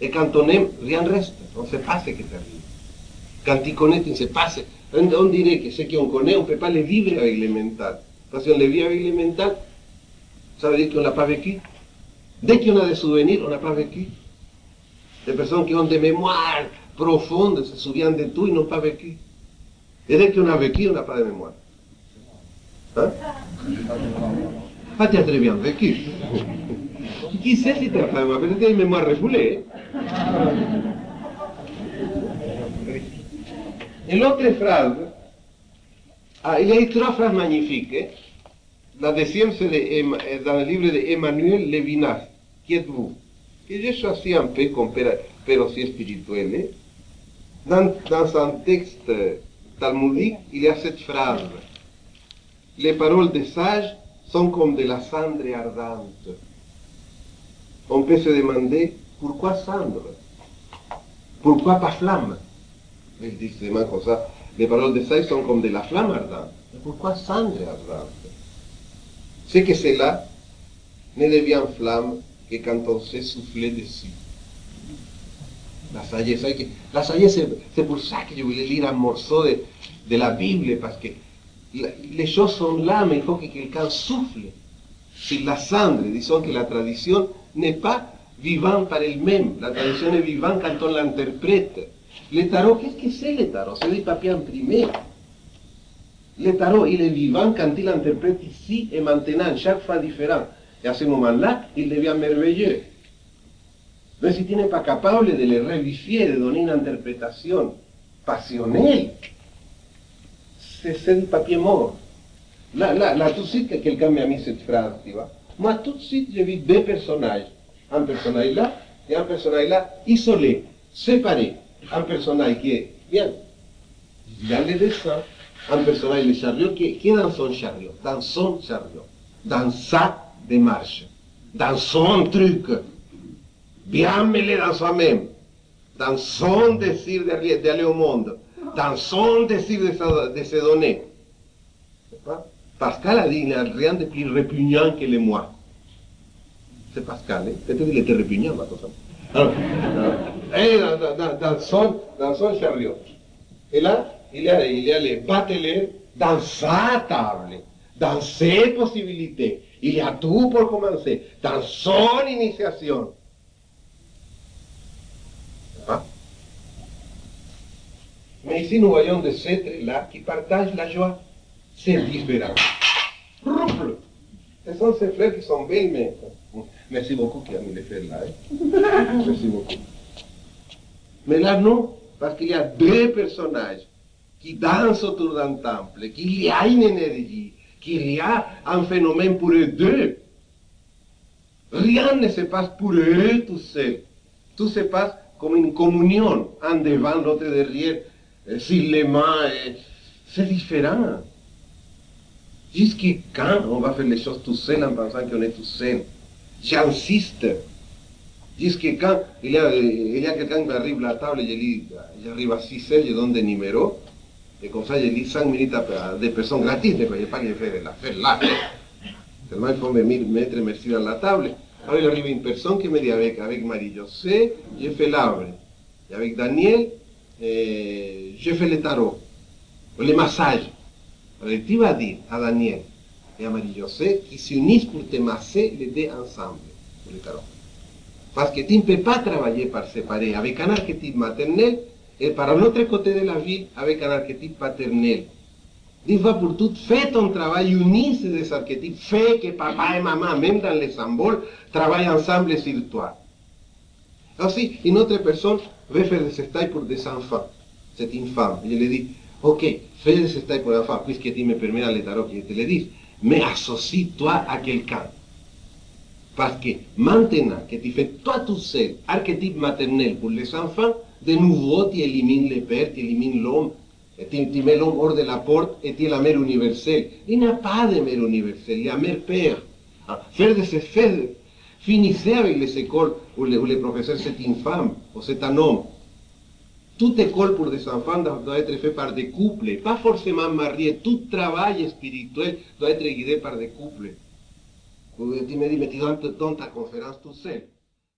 Et quand on aime, rien ne reste, on ne sait pas ce qui t'arrive. Quand tu connais, tu ne sais pas. ce- On, on dirait que ce qu'on connaît, on ne peut pas le mental, ça veut dire qu'on ne l'a pas vécu. Dès qu'on a des souvenirs, on n'a pas vécu. Des personnes qui ont des mémoires profondes, se souviennent de tout, ils n'ont pas vécu. Et dès qu'on a vécu, on n'a pas de mémoire. Hein Ah, tu as très bien vécu. Qui. Et l'autre phrase, il y a trois phrases magnifiques. La deuxième, c'est dans le livre d'Emmanuel Levinas, Qui êtes-vous Que j'ai choisi un peu comme père, aussi spirituel. Dans, dans un texte talmudique, il y a cette phrase. Les paroles des sages sont comme de la cendre ardente. On peut se demander pourquoi cendre Pourquoi pas flamme Ils disent seulement comme ça. Les paroles des sages sont comme de la flamme ardente. Mais pourquoi cendre ardente C'est que cela ne devient flamme que quand on sait souffler dessus. La sagesse, que- la sagesse, c'est- pour ça que je voulais lire un morceau de, de la Bible, parce que les choses sont là, mais il faut que quelqu'un souffle sur la cendre. Disons que la tradition n'est pas vivante par elle-même, la tradition est vivante quand on l'interprète. Le tarot, qu'est-ce que c'est le tarot C'est du papier imprimé. Le tarot, il est vivant quand il interprète ici et maintenant, chaque fois différent. Et à ce moment-là, il devient merveilleux. Mais si tu n'es pas capable de le revifier, de donner une interprétation passionnelle, c'est du papier mort. Là, là, là, tout de suite que quelqu'un m'a mis cette phrase, tu vois. Moi, tout de suite, j'ai vu deux personnages. Un personnage là et un personnage là, isolés, séparés. Un personnage qui est, bien, dans le dessin, un personnage, le chariot, qui, qui est dans son chariot, dans son chariot, dans sa démarche, dans son truc, bien mêlé dans soi-même, dans son désir d'aller au monde, dans son désir de se, de donner. C'est Pascal a dit il n'y a rien de plus répugnant que le moi. C'est Pascal, hein? peut-être qu'il était répugnant, ma cosa. Alors, et dans, dans- dans- son, dans son chariot. Et là, il y a, il y a les bateleurs dans sa table, dans ses possibilités. Il y a tout pour commencer, dans son initiation. Mais ici, nous voyons des êtres là qui partagent la joie. C'est différent. Rouble. Ce sont ces fleurs qui sont belles, mais... Merci beaucoup qui a mis les fleurs là. hein. Merci beaucoup. Mais là, non, parce qu'il y a deux personnages qui dansent autour d'un temple, qu'il y a une énergie, qu'il y a un phénomène pour eux deux. Rien ne se passe pour eux tout seuls. Tout se passe comme une communion, un devant, l'autre derrière, euh, sur les mains. C'est différent. Jusqu'à quand on va faire les choses tout seul en pensant qu'on est tout seul? J'insiste. Jusqu'à quand il y a, quelqu'un qui arrive à la table et je lis, j'arrive à 6 heures, je donne des numéros, et comme ça je lis 5 minutes à des personnes gratis, mais je n'ai pas que faire l'affaire là. Seulement il faut me mettre merci dans la table. Alors il arrive une personne qui me dit avec, avec Marie-José, je fais l'arbre. Et avec Daniel, eh, je fais le tarot, le massage. Tu vas dire à Daniel et à Marie-José qu'ils s'unissent pour te masser les deux ensemble, pour le tarot. Parce que tu ne peux pas travailler par séparé avec un archétype maternel et par un autre côté de la ville avec un archétype paternel. Une fois pour toutes, fais ton travail, unis ces archétypes, fais que papa et maman, même dans les symboles, travaillent ensemble sur toi. Aussi, une autre personne veut faire des stages pour des enfants. C'est une femme. Je lui dis, ok, des stages pour enfants, puisque tu me permets dans le que je te le dise, mais associe-toi à quelqu'un. Parce que maintenant que tu fais toi tout seul, archétype maternel pour les enfants, de nouveau tu élimines le père, tu élimines l'homme, et tu, tu mets l'homme hors de la porte et es la mère universelle. Il n'y a pas de mère universelle, il y a mère père. Ah, Faire de ces finissez avec les écoles où les, où les professeurs c'est une femme ou c'est un homme. Pour des enfants doit, doit être faite par des couples, pas forcément mariés. Tout travail spirituel doit être guidé par des couples. Tu me dis, mais tu donnes ta conférence tout seul.